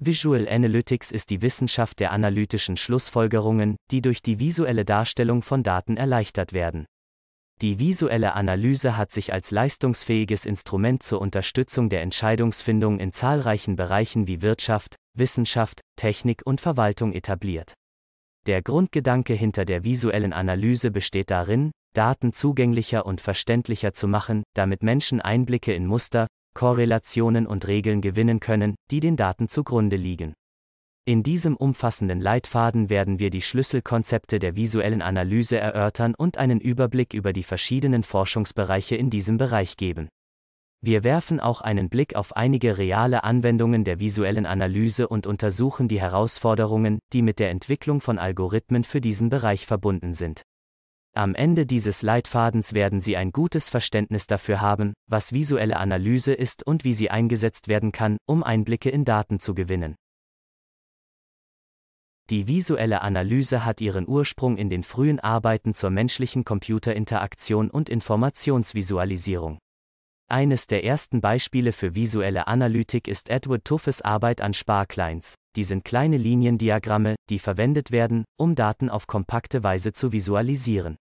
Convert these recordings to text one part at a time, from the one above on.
Visual Analytics ist die Wissenschaft der analytischen Schlussfolgerungen, die durch die visuelle Darstellung von Daten erleichtert werden. Die visuelle Analyse hat sich als leistungsfähiges Instrument zur Unterstützung der Entscheidungsfindung in zahlreichen Bereichen wie Wirtschaft, Wissenschaft, Technik und Verwaltung etabliert. Der Grundgedanke hinter der visuellen Analyse besteht darin, Daten zugänglicher und verständlicher zu machen, damit Menschen Einblicke in Muster, Korrelationen und Regeln gewinnen können, die den Daten zugrunde liegen. In diesem umfassenden Leitfaden werden wir die Schlüsselkonzepte der visuellen Analyse erörtern und einen Überblick über die verschiedenen Forschungsbereiche in diesem Bereich geben. Wir werfen auch einen Blick auf einige reale Anwendungen der visuellen Analyse und untersuchen die Herausforderungen, die mit der Entwicklung von Algorithmen für diesen Bereich verbunden sind. Am Ende dieses Leitfadens werden Sie ein gutes Verständnis dafür haben, was visuelle Analyse ist und wie sie eingesetzt werden kann, um Einblicke in Daten zu gewinnen. Die visuelle Analyse hat ihren Ursprung in den frühen Arbeiten zur menschlichen Computerinteraktion und Informationsvisualisierung. Eines der ersten Beispiele für visuelle Analytik ist Edward Tuffes Arbeit an Sparklines. Die sind kleine Liniendiagramme, die verwendet werden, um Daten auf kompakte Weise zu visualisieren.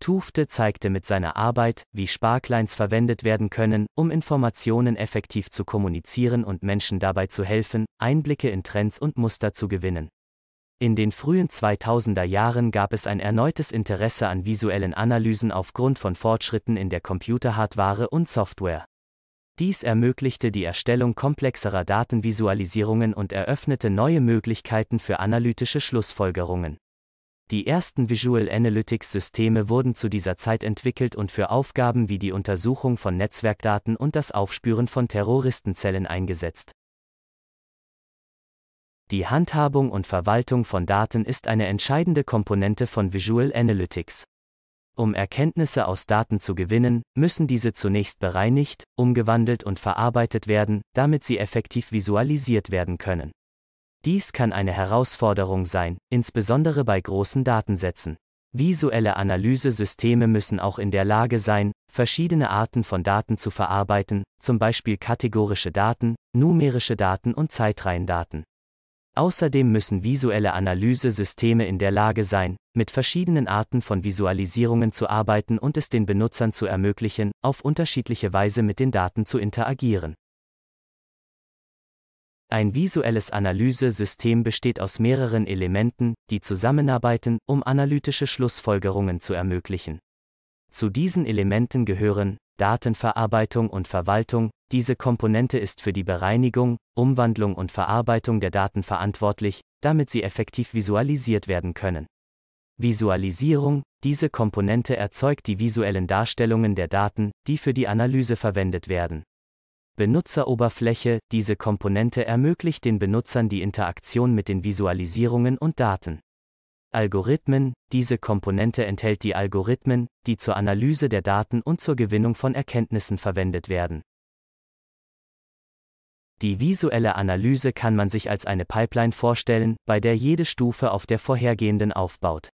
Tufte zeigte mit seiner Arbeit, wie Sparklines verwendet werden können, um Informationen effektiv zu kommunizieren und Menschen dabei zu helfen, Einblicke in Trends und Muster zu gewinnen. In den frühen 2000er Jahren gab es ein erneutes Interesse an visuellen Analysen aufgrund von Fortschritten in der Computerhardware und Software. Dies ermöglichte die Erstellung komplexerer Datenvisualisierungen und eröffnete neue Möglichkeiten für analytische Schlussfolgerungen. Die ersten Visual Analytics Systeme wurden zu dieser Zeit entwickelt und für Aufgaben wie die Untersuchung von Netzwerkdaten und das Aufspüren von Terroristenzellen eingesetzt. Die Handhabung und Verwaltung von Daten ist eine entscheidende Komponente von Visual Analytics. Um Erkenntnisse aus Daten zu gewinnen, müssen diese zunächst bereinigt, umgewandelt und verarbeitet werden, damit sie effektiv visualisiert werden können. Dies kann eine Herausforderung sein, insbesondere bei großen Datensätzen. Visuelle Analysesysteme müssen auch in der Lage sein, verschiedene Arten von Daten zu verarbeiten, zum Beispiel kategorische Daten, numerische Daten und Zeitreihendaten. Außerdem müssen visuelle Analysesysteme in der Lage sein, mit verschiedenen Arten von Visualisierungen zu arbeiten und es den Benutzern zu ermöglichen, auf unterschiedliche Weise mit den Daten zu interagieren. Ein visuelles Analysesystem besteht aus mehreren Elementen, die zusammenarbeiten, um analytische Schlussfolgerungen zu ermöglichen. Zu diesen Elementen gehören Datenverarbeitung und Verwaltung, diese Komponente ist für die Bereinigung, Umwandlung und Verarbeitung der Daten verantwortlich, damit sie effektiv visualisiert werden können. Visualisierung, diese Komponente erzeugt die visuellen Darstellungen der Daten, die für die Analyse verwendet werden. Benutzeroberfläche, diese Komponente ermöglicht den Benutzern die Interaktion mit den Visualisierungen und Daten. Algorithmen, diese Komponente enthält die Algorithmen, die zur Analyse der Daten und zur Gewinnung von Erkenntnissen verwendet werden. Die visuelle Analyse kann man sich als eine Pipeline vorstellen, bei der jede Stufe auf der vorhergehenden aufbaut.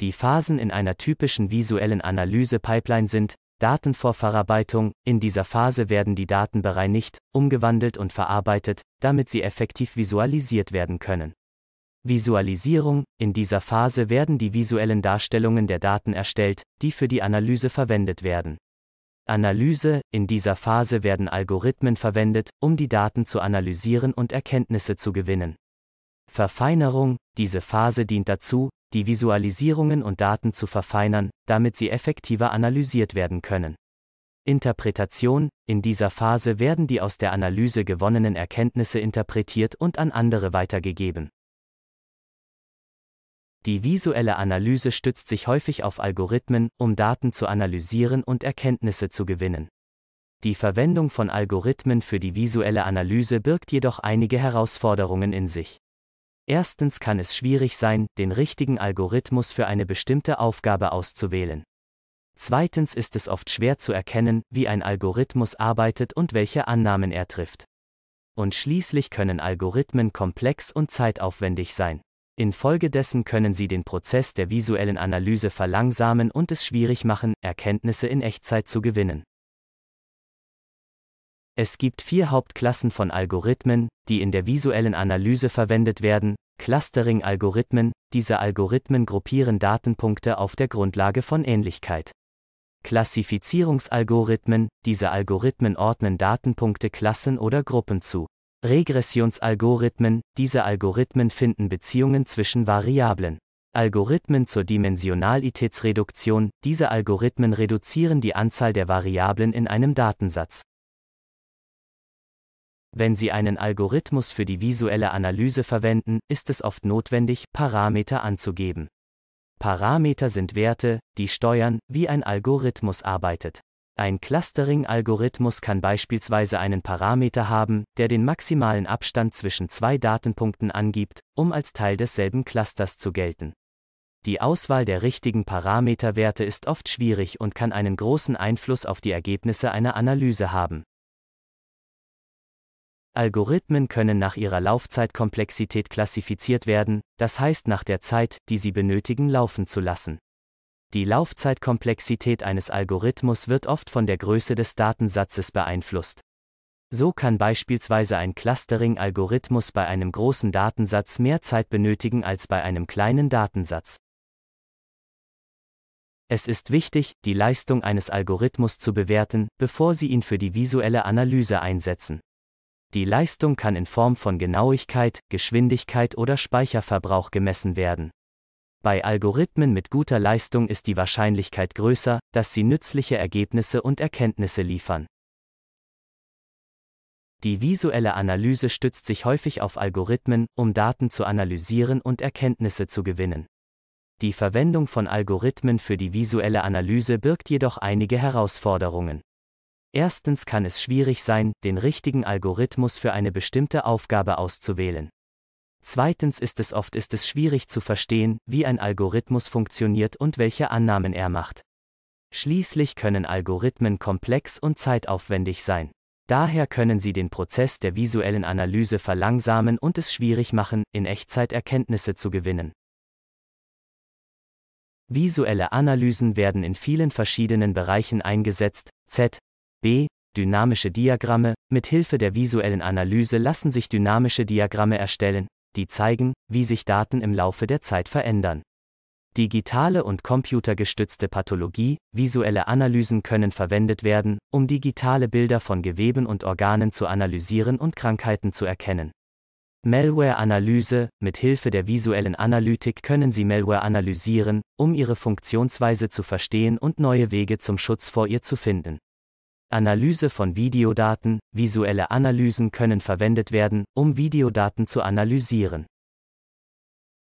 Die Phasen in einer typischen visuellen Analyse-Pipeline sind Datenvorverarbeitung, in dieser Phase werden die Daten bereinigt, umgewandelt und verarbeitet, damit sie effektiv visualisiert werden können. Visualisierung, in dieser Phase werden die visuellen Darstellungen der Daten erstellt, die für die Analyse verwendet werden. Analyse, in dieser Phase werden Algorithmen verwendet, um die Daten zu analysieren und Erkenntnisse zu gewinnen. Verfeinerung, diese Phase dient dazu, die Visualisierungen und Daten zu verfeinern, damit sie effektiver analysiert werden können. Interpretation, in dieser Phase werden die aus der Analyse gewonnenen Erkenntnisse interpretiert und an andere weitergegeben. Die visuelle Analyse stützt sich häufig auf Algorithmen, um Daten zu analysieren und Erkenntnisse zu gewinnen. Die Verwendung von Algorithmen für die visuelle Analyse birgt jedoch einige Herausforderungen in sich. Erstens kann es schwierig sein, den richtigen Algorithmus für eine bestimmte Aufgabe auszuwählen. Zweitens ist es oft schwer zu erkennen, wie ein Algorithmus arbeitet und welche Annahmen er trifft. Und schließlich können Algorithmen komplex und zeitaufwendig sein. Infolgedessen können sie den Prozess der visuellen Analyse verlangsamen und es schwierig machen, Erkenntnisse in Echtzeit zu gewinnen. Es gibt vier Hauptklassen von Algorithmen, die in der visuellen Analyse verwendet werden. Clustering-Algorithmen, diese Algorithmen gruppieren Datenpunkte auf der Grundlage von Ähnlichkeit. Klassifizierungsalgorithmen, diese Algorithmen ordnen Datenpunkte Klassen oder Gruppen zu. Regressionsalgorithmen, diese Algorithmen finden Beziehungen zwischen Variablen. Algorithmen zur Dimensionalitätsreduktion, diese Algorithmen reduzieren die Anzahl der Variablen in einem Datensatz. Wenn Sie einen Algorithmus für die visuelle Analyse verwenden, ist es oft notwendig, Parameter anzugeben. Parameter sind Werte, die steuern, wie ein Algorithmus arbeitet. Ein Clustering-Algorithmus kann beispielsweise einen Parameter haben, der den maximalen Abstand zwischen zwei Datenpunkten angibt, um als Teil desselben Clusters zu gelten. Die Auswahl der richtigen Parameterwerte ist oft schwierig und kann einen großen Einfluss auf die Ergebnisse einer Analyse haben. Algorithmen können nach ihrer Laufzeitkomplexität klassifiziert werden, das heißt nach der Zeit, die sie benötigen, laufen zu lassen. Die Laufzeitkomplexität eines Algorithmus wird oft von der Größe des Datensatzes beeinflusst. So kann beispielsweise ein Clustering-Algorithmus bei einem großen Datensatz mehr Zeit benötigen als bei einem kleinen Datensatz. Es ist wichtig, die Leistung eines Algorithmus zu bewerten, bevor Sie ihn für die visuelle Analyse einsetzen. Die Leistung kann in Form von Genauigkeit, Geschwindigkeit oder Speicherverbrauch gemessen werden. Bei Algorithmen mit guter Leistung ist die Wahrscheinlichkeit größer, dass sie nützliche Ergebnisse und Erkenntnisse liefern. Die visuelle Analyse stützt sich häufig auf Algorithmen, um Daten zu analysieren und Erkenntnisse zu gewinnen. Die Verwendung von Algorithmen für die visuelle Analyse birgt jedoch einige Herausforderungen. Erstens kann es schwierig sein, den richtigen Algorithmus für eine bestimmte Aufgabe auszuwählen. Zweitens ist es oft ist es schwierig zu verstehen, wie ein Algorithmus funktioniert und welche Annahmen er macht. Schließlich können Algorithmen komplex und zeitaufwendig sein. Daher können sie den Prozess der visuellen Analyse verlangsamen und es schwierig machen, in Echtzeit Erkenntnisse zu gewinnen. Visuelle Analysen werden in vielen verschiedenen Bereichen eingesetzt, Z, B. Dynamische Diagramme. Mit Hilfe der visuellen Analyse lassen sich dynamische Diagramme erstellen, die zeigen, wie sich Daten im Laufe der Zeit verändern. Digitale und computergestützte Pathologie, visuelle Analysen können verwendet werden, um digitale Bilder von Geweben und Organen zu analysieren und Krankheiten zu erkennen. Malware-Analyse, mit Hilfe der visuellen Analytik können Sie Malware analysieren, um ihre Funktionsweise zu verstehen und neue Wege zum Schutz vor ihr zu finden. Analyse von Videodaten, visuelle Analysen können verwendet werden, um Videodaten zu analysieren.